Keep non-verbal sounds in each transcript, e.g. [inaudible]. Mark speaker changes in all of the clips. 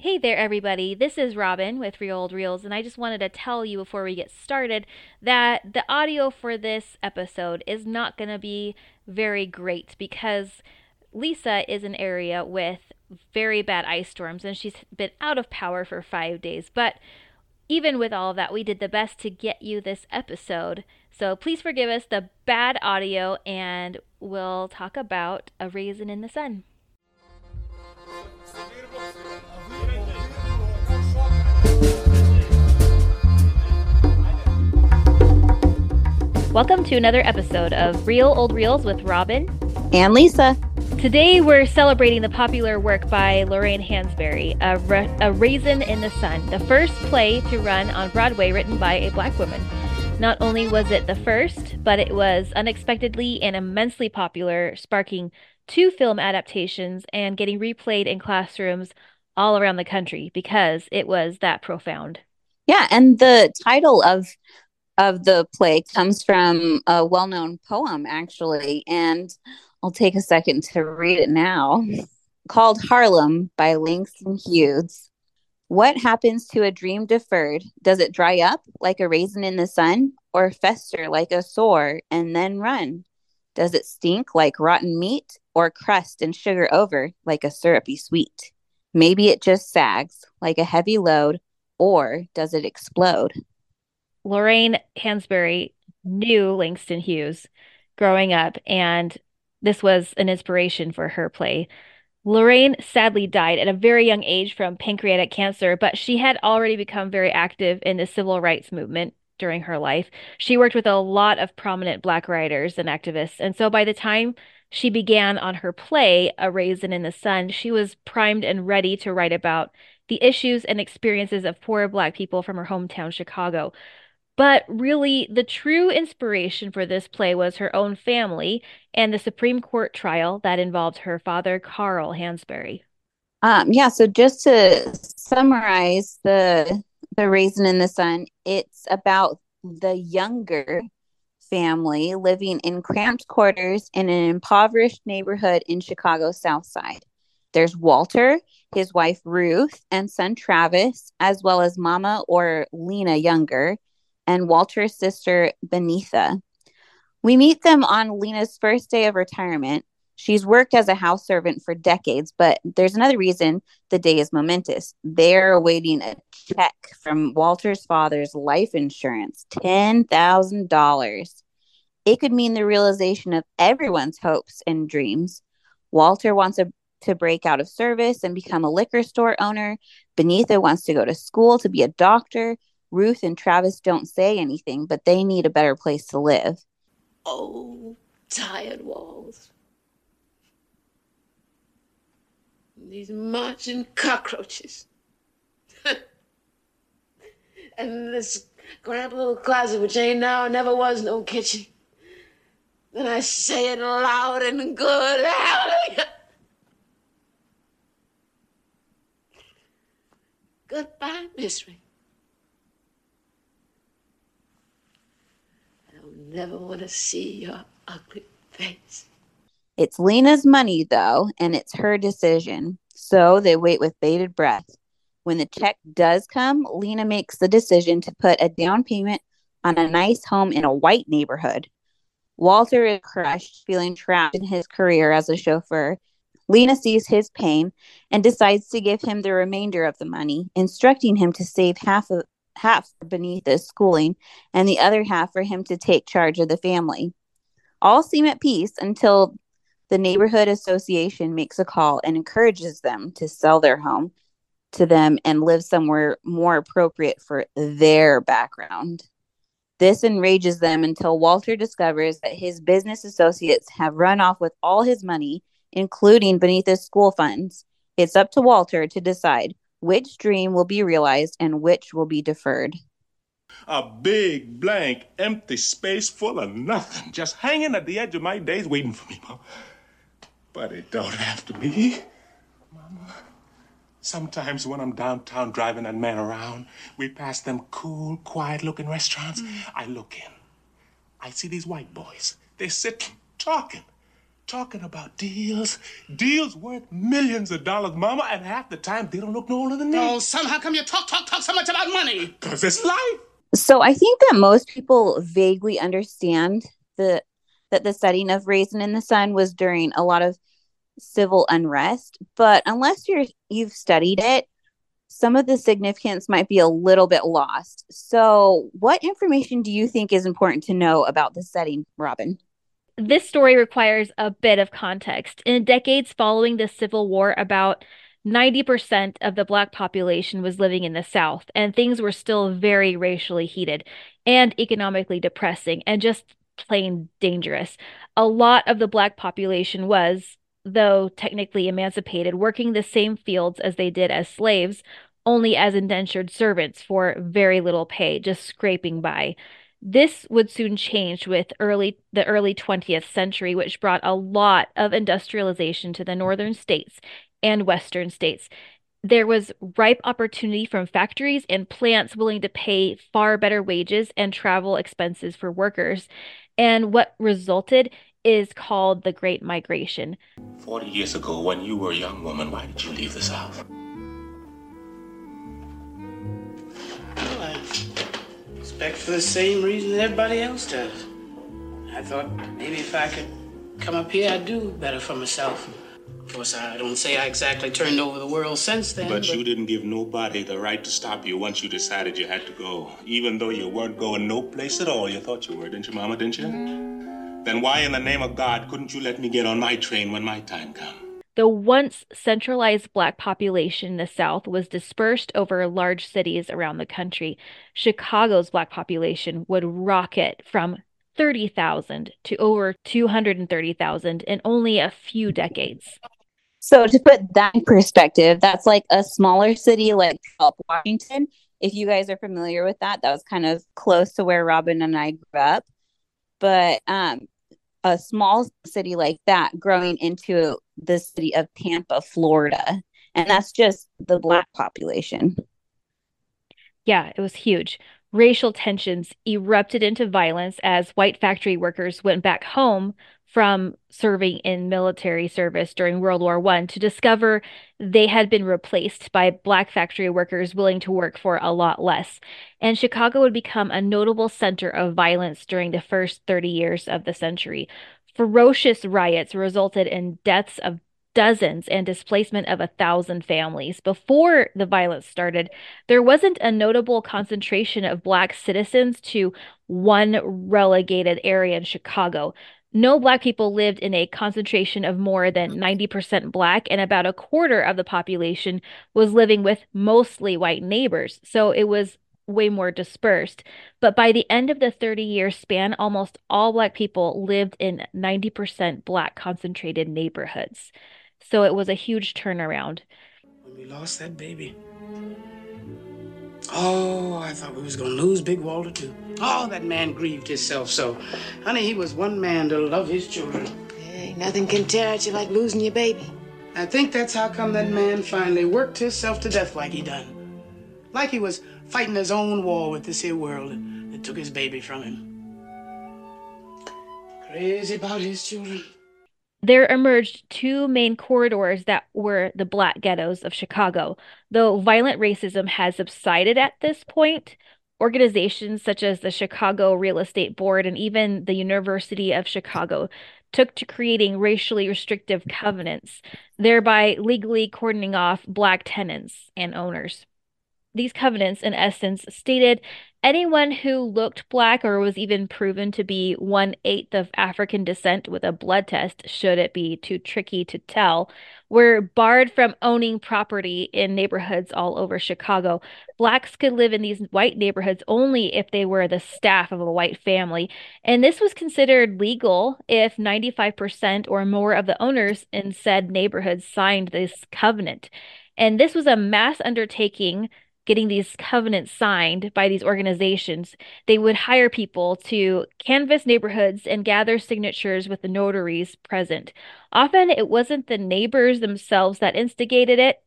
Speaker 1: Hey there, everybody. This is Robin with Real Old Reels, and I just wanted to tell you before we get started that the audio for this episode is not going to be very great because Lisa is an area with very bad ice storms and she's been out of power for five days. But even with all that, we did the best to get you this episode. So please forgive us the bad audio, and we'll talk about A Raisin in the Sun. Welcome to another episode of Real Old Reels with Robin
Speaker 2: and Lisa.
Speaker 1: Today we're celebrating the popular work by Lorraine Hansberry, a, Ra- a Raisin in the Sun, the first play to run on Broadway written by a black woman. Not only was it the first, but it was unexpectedly and immensely popular, sparking two film adaptations and getting replayed in classrooms all around the country because it was that profound.
Speaker 2: Yeah, and the title of of the play comes from a well-known poem actually, and I'll take a second to read it now. Called Harlem by Langston Hughes. What happens to a dream deferred? Does it dry up like a raisin in the sun, or fester like a sore and then run? Does it stink like rotten meat, or crust and sugar over like a syrupy sweet? Maybe it just sags like a heavy load, or does it explode?
Speaker 1: Lorraine Hansberry knew Langston Hughes growing up, and this was an inspiration for her play. Lorraine sadly died at a very young age from pancreatic cancer, but she had already become very active in the civil rights movement during her life. She worked with a lot of prominent Black writers and activists, and so by the time she began on her play, A Raisin in the Sun, she was primed and ready to write about the issues and experiences of poor Black people from her hometown, Chicago. But really, the true inspiration for this play was her own family and the Supreme Court trial that involved her father, Carl Hansberry.
Speaker 2: Um, yeah, so just to summarize the the Raisin in the Sun, it's about the younger family living in cramped quarters in an impoverished neighborhood in Chicago's South Side. There's Walter, his wife Ruth, and son Travis, as well as Mama or Lena Younger, and Walter's sister, Beneatha. We meet them on Lena's first day of retirement. She's worked as a house servant for decades, but there's another reason the day is momentous. They're awaiting a check from Walter's father's life insurance $10,000. It could mean the realization of everyone's hopes and dreams. Walter wants a, to break out of service and become a liquor store owner. Beneatha wants to go to school to be a doctor. Ruth and Travis don't say anything, but they need a better place to live.
Speaker 3: Oh, tired walls. These marching cockroaches. [laughs] and this cramped little closet, which ain't now, never was no kitchen. Then I say it loud and good. Hallelujah. Goodbye, misery. Never want to see your ugly face.
Speaker 2: It's Lena's money, though, and it's her decision. So they wait with bated breath. When the check does come, Lena makes the decision to put a down payment on a nice home in a white neighborhood. Walter is crushed, feeling trapped in his career as a chauffeur. Lena sees his pain and decides to give him the remainder of the money, instructing him to save half of half Beneatha's schooling and the other half for him to take charge of the family. All seem at peace until the neighborhood association makes a call and encourages them to sell their home to them and live somewhere more appropriate for their background. This enrages them until Walter discovers that his business associates have run off with all his money, including Beneatha's school funds. It's up to Walter to decide which dream will be realized and which will be deferred?
Speaker 4: A big, blank, empty space full of nothing, just hanging at the edge of my days waiting for me, Mom. But it don't have to be. Mama. Sometimes when I'm downtown driving that man around, we pass them cool, quiet looking restaurants. Mm. I look in. I see these white boys. They're sitting, talking. Talking about deals. Deals worth millions of dollars, Mama, and half the time they don't look no older than me.
Speaker 5: Oh, son, how come you talk, talk, talk so much about money?
Speaker 4: Because it's life.
Speaker 2: So I think that most people vaguely understand the that the setting of Raisin in the Sun was during a lot of civil unrest, but unless you're you've studied it, some of the significance might be a little bit lost. So, what information do you think is important to know about the setting, Robin?
Speaker 1: This story requires a bit of context. In decades following the Civil War, about 90% of the Black population was living in the South, and things were still very racially heated and economically depressing and just plain dangerous. A lot of the Black population was, though technically emancipated, working the same fields as they did as slaves, only as indentured servants for very little pay, just scraping by. This would soon change with early the early 20th century, which brought a lot of industrialization to the northern states and western states. There was ripe opportunity from factories and plants willing to pay far better wages and travel expenses for workers. And what resulted is called the Great Migration.
Speaker 4: 40 years ago, when you were a young woman, why did you leave the South?
Speaker 5: Back for the same reason that everybody else does. I thought maybe if I could come up here, I'd do better for myself. Of course, I don't say I exactly turned over the world since then.
Speaker 4: But, but, you didn't give nobody the right to stop you once you decided you had to go. Even though you weren't going no place at all, you thought you were, didn't you, Mama, didn't you? Mm-hmm. Then why in the name of God couldn't you let me get on my train when my time come?
Speaker 1: The once centralized Black population in the South was dispersed over large cities around the country. Chicago's Black population would rocket from 30,000 to over 230,000 in only a few decades.
Speaker 2: So, to put that in perspective, that's like a smaller city like Washington. If you guys are familiar with that, that was kind of close to where Robin and I grew up. But um, a small city like that growing into the city of Tampa, Florida. And that's just the black population.
Speaker 1: Yeah, it was huge. Racial tensions erupted into violence as white factory workers went back home from serving in military service during World War I to discover they had been replaced by black factory workers willing to work for a lot less. And Chicago would become a notable center of violence during the first 30 years of the century. Ferocious riots resulted in deaths of dozens and displacement of a thousand families. Before the violence started, there wasn't a notable concentration of Black citizens to one relegated area in Chicago no black people lived in a concentration of more than 90% black, and about a quarter of the population was living with mostly white neighbors. So it was way more dispersed. But by the end of the 30 year span, almost all black people lived in 90% black concentrated neighborhoods. So it was a huge turnaround.
Speaker 5: When we lost that baby, Oh, I thought we was gonna lose Big Walter too. Oh, that man grieved himself so. Honey, he was one man to love his children.
Speaker 3: Hey, nothing can tear at you like losing your baby.
Speaker 5: I think that's how come that man finally worked himself to death like he done. Like he was fighting his own war with this here world that took his baby from him. Crazy about his children
Speaker 1: there emerged two main corridors that were the black ghettos of Chicago. Though violent racism has subsided at this point, organizations such as the Chicago Real Estate Board and even the University of Chicago took to creating racially restrictive covenants, thereby legally cordoning off black tenants and owners. These covenants, in essence, stated anyone who looked black or was even proven to be one eighth of African descent with a blood test, should it be too tricky to tell, were barred from owning property in neighborhoods all over Chicago. Blacks could live in these white neighborhoods only if they were the staff of a white family. And this was considered legal if 95% or more of the owners in said neighborhoods signed this covenant. And this was a mass undertaking getting these covenants signed by these organizations, they would hire people to canvass neighborhoods and gather signatures with the notaries present. Often it wasn't the neighbors themselves that instigated it,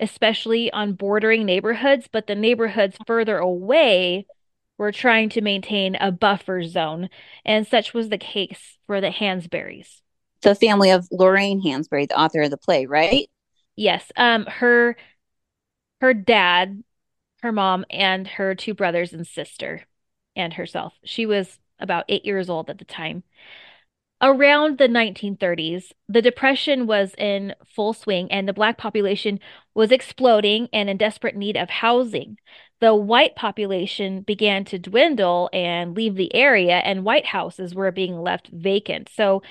Speaker 1: especially on bordering neighborhoods, but the neighborhoods further away were trying to maintain a buffer zone, and such was the case for the Hansberries.
Speaker 2: the family of Lorraine Hansberry, the author of the play, right?
Speaker 1: Yes. Um, her her dad, her mom, and her two brothers and sister, and herself. She was about eight years old at the time. Around the 1930s, the Depression was in full swing and the Black population was exploding and in desperate need of housing. The white population began to dwindle and leave the area, and white houses were being left vacant. So,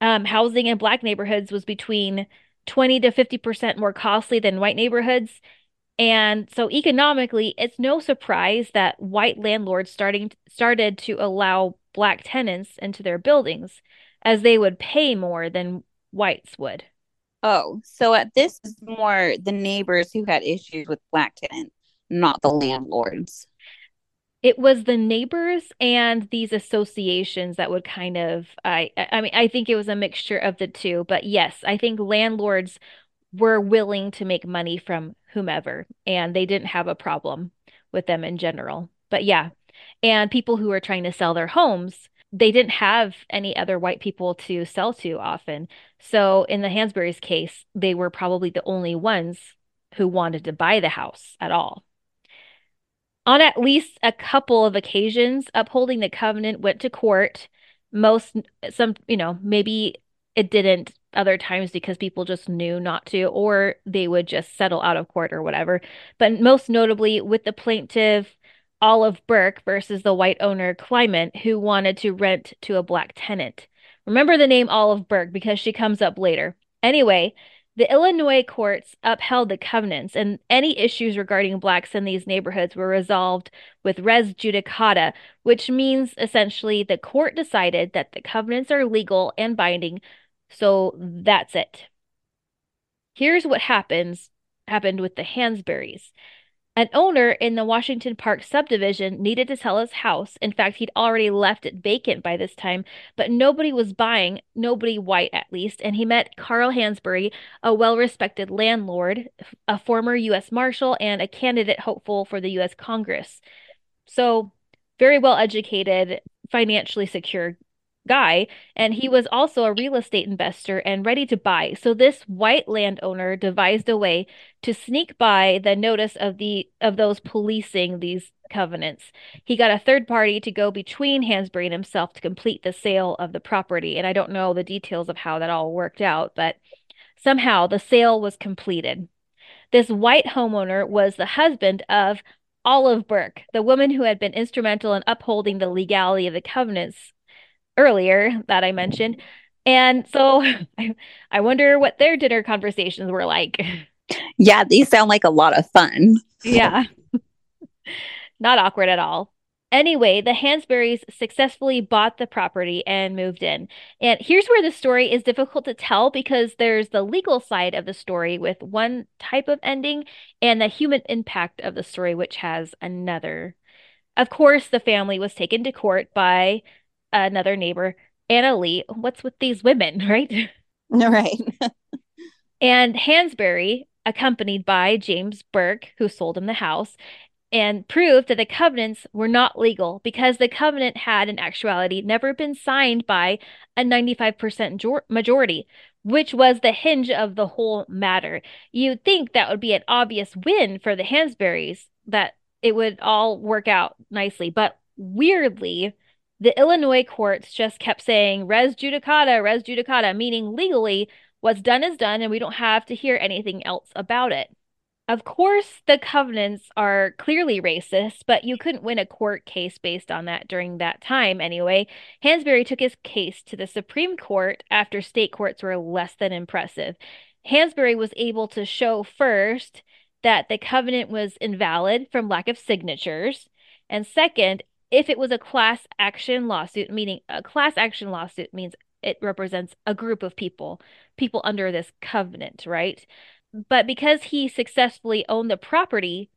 Speaker 1: um, housing in Black neighborhoods was between 20 to 50% more costly than white neighborhoods. And so economically, it's no surprise that white landlords starting started to allow black tenants into their buildings as they would pay more than whites would.
Speaker 2: Oh, so at this is more the neighbors who had issues with black tenants, not the landlords.
Speaker 1: It was the neighbors and these associations that would kind of I I mean I think it was a mixture of the two, but yes, I think landlords were willing to make money from whomever and they didn't have a problem with them in general. But yeah, and people who are trying to sell their homes, they didn't have any other white people to sell to often. So in the Hansberry's case, they were probably the only ones who wanted to buy the house at all. On at least a couple of occasions, upholding the covenant went to court. Most, some, you know, maybe it didn't other times because people just knew not to, or they would just settle out of court or whatever. But most notably with the plaintiff Olive Burke versus the white owner Kleiman, who wanted to rent to a black tenant. Remember the name Olive Burke because she comes up later. Anyway, the Illinois courts upheld the covenants, and any issues regarding blacks in these neighborhoods were resolved with res judicata, which means essentially the court decided that the covenants are legal and binding, so that's it. Here's what happens happened with the Hansberries. An owner in the Washington Park subdivision needed to sell his house. In fact, he'd already left it vacant by this time, but nobody was buying, nobody white at least, and he met Carl Hansberry, a well-respected landlord, a former U.S. Marshal, and a candidate hopeful for the U.S. Congress. So, very well educated, financially secure guy, and he was also a real estate investor and ready to buy. So this white landowner devised a way to sneak by the notice of the of those policing these covenants. He got a third party to go between Hansberry and himself to complete the sale of the property. And I don't know the details of how that all worked out, but somehow the sale was completed. This white homeowner was the husband of Olive Burke, the woman who had been instrumental in upholding the legality of the covenants earlier that I mentioned. And so [laughs] I, I wonder what their dinner conversations were like.
Speaker 2: Yeah, these sound like a lot of fun.
Speaker 1: Yeah. [laughs] Not awkward at all. Anyway, the Hansberries successfully bought the property and moved in. And here's where the story is difficult to tell because there's the legal side of the story with one type of ending and the human impact of the story, which has another. Of course, the family was taken to court by another neighbor, Anna Lee. What's with these women, [laughs] right? [laughs]
Speaker 2: Right.
Speaker 1: and Hansberry, accompanied by James Burke, who sold him the house, and proved that the covenants were not legal because the covenant had, in actuality, never been signed by a 95% majority, which was the hinge of the whole matter. You'd think that would be an obvious win for the Hansberries, that it would all work out nicely. But weirdly, the Illinois courts just kept saying res judicata, res judicata, meaning legally what's done is done and we don't have to hear anything else about it. Of course, the covenants are clearly racist, but you couldn't win a court case based on that during that time anyway. Hansberry took his case to the Supreme Court after state courts were less than impressive. Hansberry was able to show first that the covenant was invalid from lack of signatures, and second, if it was a class action lawsuit, meaning a class action lawsuit means it represents a group of people, people under this covenant, right? But because he successfully owned the property,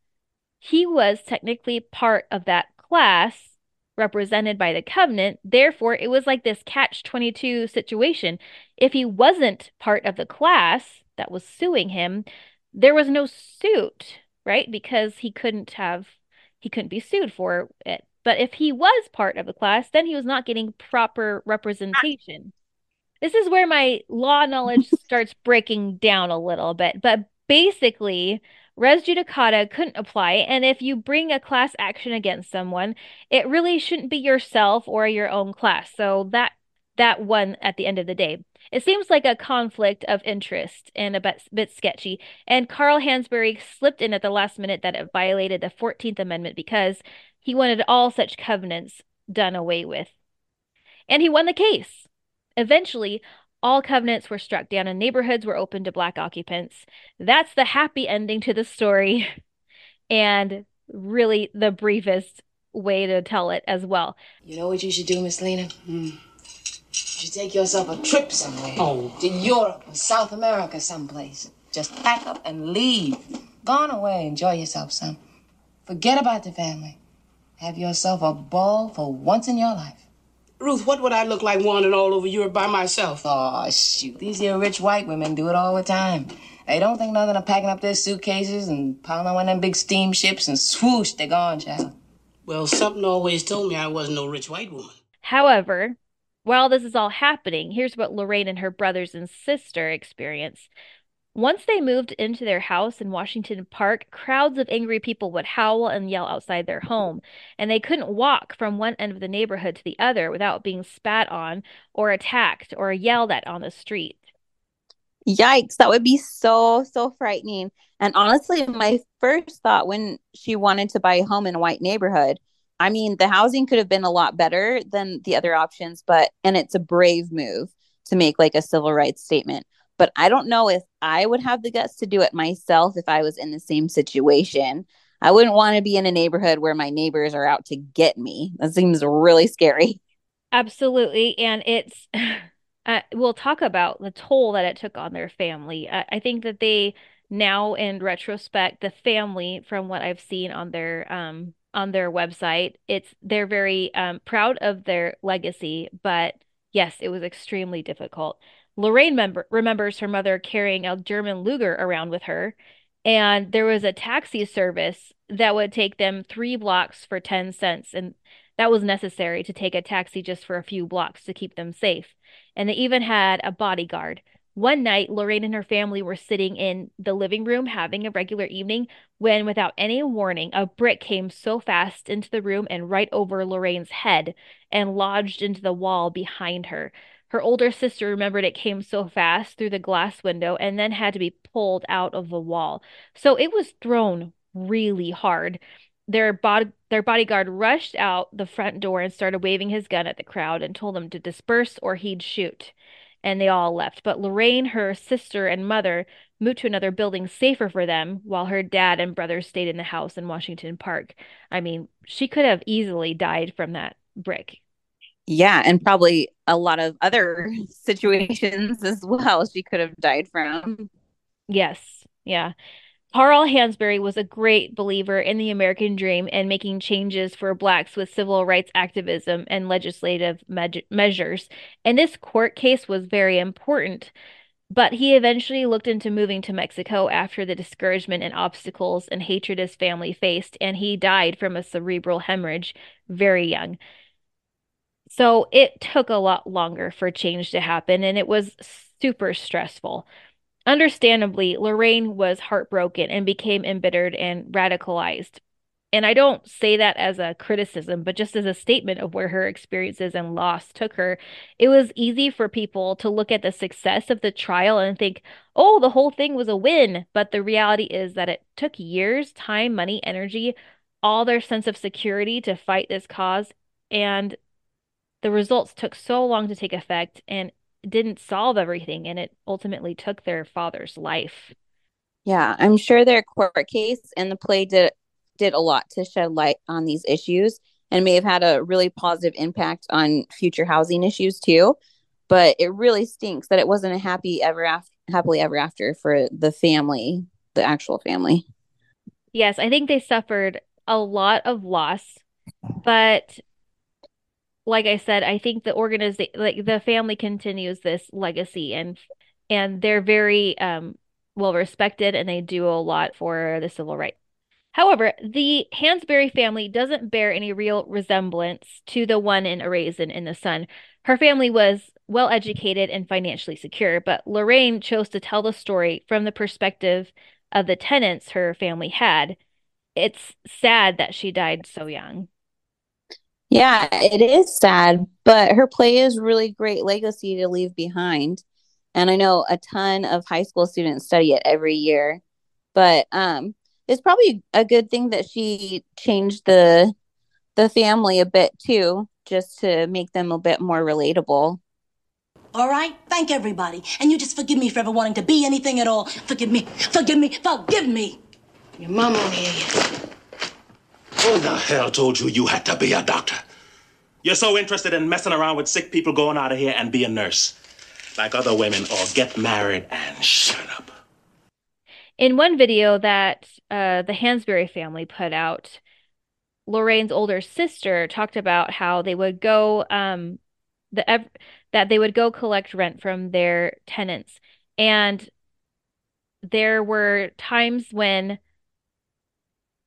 Speaker 1: he was technically part of that class represented by the covenant. Therefore, it was like this catch 22 situation. If he wasn't part of the class that was suing him, there was no suit, right? Because he couldn't have, he couldn't be sued for it. But if he was part of the class, then he was not getting proper representation. this is where my law knowledge [laughs] starts breaking down a little bit. But basically, res judicata couldn't apply. And if you bring a class action against someone, it really shouldn't be yourself or your own class. So that that one at the end of the day. It seems like a conflict of interest and a bit, bit sketchy. And Carl Hansberry slipped in at the last minute that it violated the 14th Amendment because he wanted all such covenants done away with. And he won the case. Eventually, all covenants were struck down and neighborhoods were opened to black occupants. That's the happy ending to the story. [laughs] and really the briefest way to tell it as well.
Speaker 3: You know what you should do, Miss Lena?
Speaker 5: Mm.
Speaker 3: You should take yourself a trip somewhere.
Speaker 5: Oh.
Speaker 3: To Europe or South America someplace. Just pack up and leave. Gone away. Enjoy yourself, son. Forget about the family. Have yourself a ball for once in your life.
Speaker 5: Ruth, what would I look like wandering all over Europe by myself?
Speaker 3: Oh, shoot. These here rich white women do it all the time. They don't think nothing of packing up their suitcases and piling on one of them big steamships and swoosh, they're gone, child.
Speaker 5: Well, something always told me I wasn't no rich white woman.
Speaker 1: However, while this is all happening, here's what Lorraine and her brothers and sister experience. Once they moved into their house in Washington Park, crowds of angry people would howl and yell outside their home, and they couldn't walk from one end of the neighborhood to the other without being spat on or attacked or yelled at on the street.
Speaker 2: Yikes, that would be so, so frightening. And honestly, my first thought when she wanted to buy a home in a white neighborhood, I mean, the housing could have been a lot better than the other options, but, and it's a brave move to make like a civil rights statement. But I don't know if I would have the guts to do it myself if I was in the same situation. I wouldn't want to be in a neighborhood where my neighbors are out to get me. That seems really scary.
Speaker 1: Absolutely. And it's, [sighs] uh, we'll talk about the toll that it took on their family. I, I think that they now, in retrospect, the family, from what I've seen on their, um, on their website, it's they're very um, proud of their legacy, but yes, it was extremely difficult. Lorraine member- remembers her mother carrying a German Luger around with her, and there was a taxi service that would take them three blocks for 10 cents. And that was necessary to take a taxi just for a few blocks to keep them safe. And they even had a bodyguard. One night, Lorraine and her family were sitting in the living room having a regular evening when, without any warning, a brick came so fast into the room and right over Lorraine's head and lodged into the wall behind her. Her older sister remembered it came so fast through the glass window and then had to be pulled out of the wall. So it was thrown really hard. Their bod- their bodyguard rushed out the front door and started waving his gun at the crowd and told them to disperse or he'd shoot. And they all left. But Lorraine, her sister, and mother moved to another building safer for them while her dad and brothers stayed in the house in Washington Park. I mean, she could have easily died from that brick.
Speaker 2: Yeah, and probably a lot of other [laughs] situations as well she could have died from.
Speaker 1: Yes. Yeah. Carl Hansberry was a great believer in the American dream and making changes for blacks with civil rights activism and legislative me- measures. And this court case was very important. But he eventually looked into moving to Mexico after the discouragement and obstacles and hatred his family faced, and he died from a cerebral hemorrhage very young. So it took a lot longer for change to happen, and it was super stressful. Understandably, Lorraine was heartbroken and became embittered and radicalized. And I don't say that as a criticism, but just as a statement of where her experiences and loss took her. It was easy for people to look at the success of the trial and think, oh, the whole thing was a win. But the reality is that it took years, time, money, energy, all their sense of security to fight this cause. And the results took so long to take effect and didn't solve everything and it ultimately took their father's life.
Speaker 2: Yeah, I'm sure their court case and the play did did a lot to shed light on these issues and may have had a really positive impact on future housing issues too. But it really stinks that it wasn't a happy ever after happily ever after for the family, the actual family.
Speaker 1: Yes, I think they suffered a lot of loss, but like I said, I think the organization, like the family continues this legacy and and they're very um well respected and they do a lot for the civil rights. However, the Hansberry family doesn't bear any real resemblance to the one in A Raisin in the Sun. Her family was well educated and financially secure, but Lorraine chose to tell the story from the perspective of the tenants her family had. It's sad that she died so young.
Speaker 2: Yeah, it is sad, but her play is really great legacy to leave behind. And I know a ton of high school students study it every year. But um it's probably a good thing that she changed the the family a bit too, just to make them a bit more relatable.
Speaker 6: All right? Thank everybody. And you just forgive me for ever wanting to be anything at all. Forgive me. Forgive me. Forgive me.
Speaker 3: Your mom won't hear you.
Speaker 4: Who the hell told you you had to be a doctor? You're so interested in messing around with sick people going out of here and be a nurse. Like other women, or get married and shut up.
Speaker 1: In one video that uh, the Hansberry family put out, Lorraine's older sister talked about how they would go um, the ev- that they would go collect rent from their tenants, and there were times when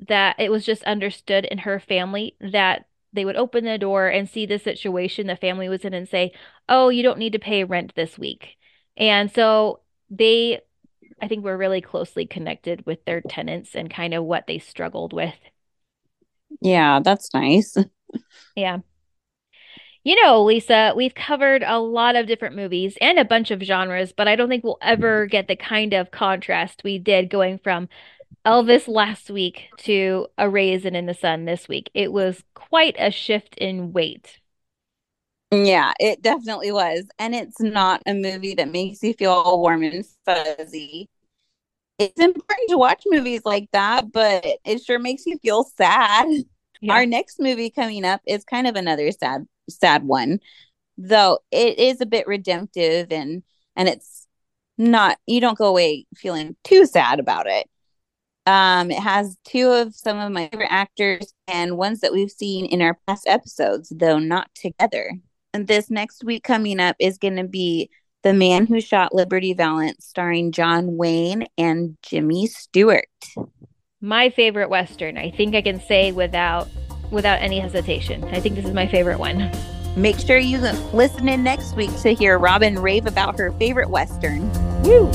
Speaker 1: that it was just understood in her family that they would open the door and see the situation the family was in and say, "Oh, you don't need to pay rent this week." And so they I think were really closely connected with their tenants and kind of what they struggled with.
Speaker 2: Yeah, that's nice. [laughs]
Speaker 1: Yeah. You know, Lisa, we've covered a lot of different movies and a bunch of genres, but I don't think we'll ever get the kind of contrast we did going from Elvis last week to A Raisin in the Sun this week. It was quite a shift in weight.
Speaker 2: Yeah, it definitely was. And it's not a movie that makes you feel all warm and fuzzy. It's important to watch movies like that, but it sure makes you feel sad.
Speaker 1: Yeah.
Speaker 2: Our next movie coming up is kind of another sad sad one. Though it is a bit redemptive and and it's not you don't go away feeling too sad about it. Um, it has two of some of my favorite actors and ones that we've seen in our past episodes, though not together. And this next week coming up is going to be The Man Who Shot Liberty Valance, starring John Wayne and Jimmy Stewart.
Speaker 1: My favorite Western, I think I can say without without any hesitation. I think this is my favorite one.
Speaker 2: Make sure you listen in next week to hear Robin rave about her favorite Western.
Speaker 1: Woo!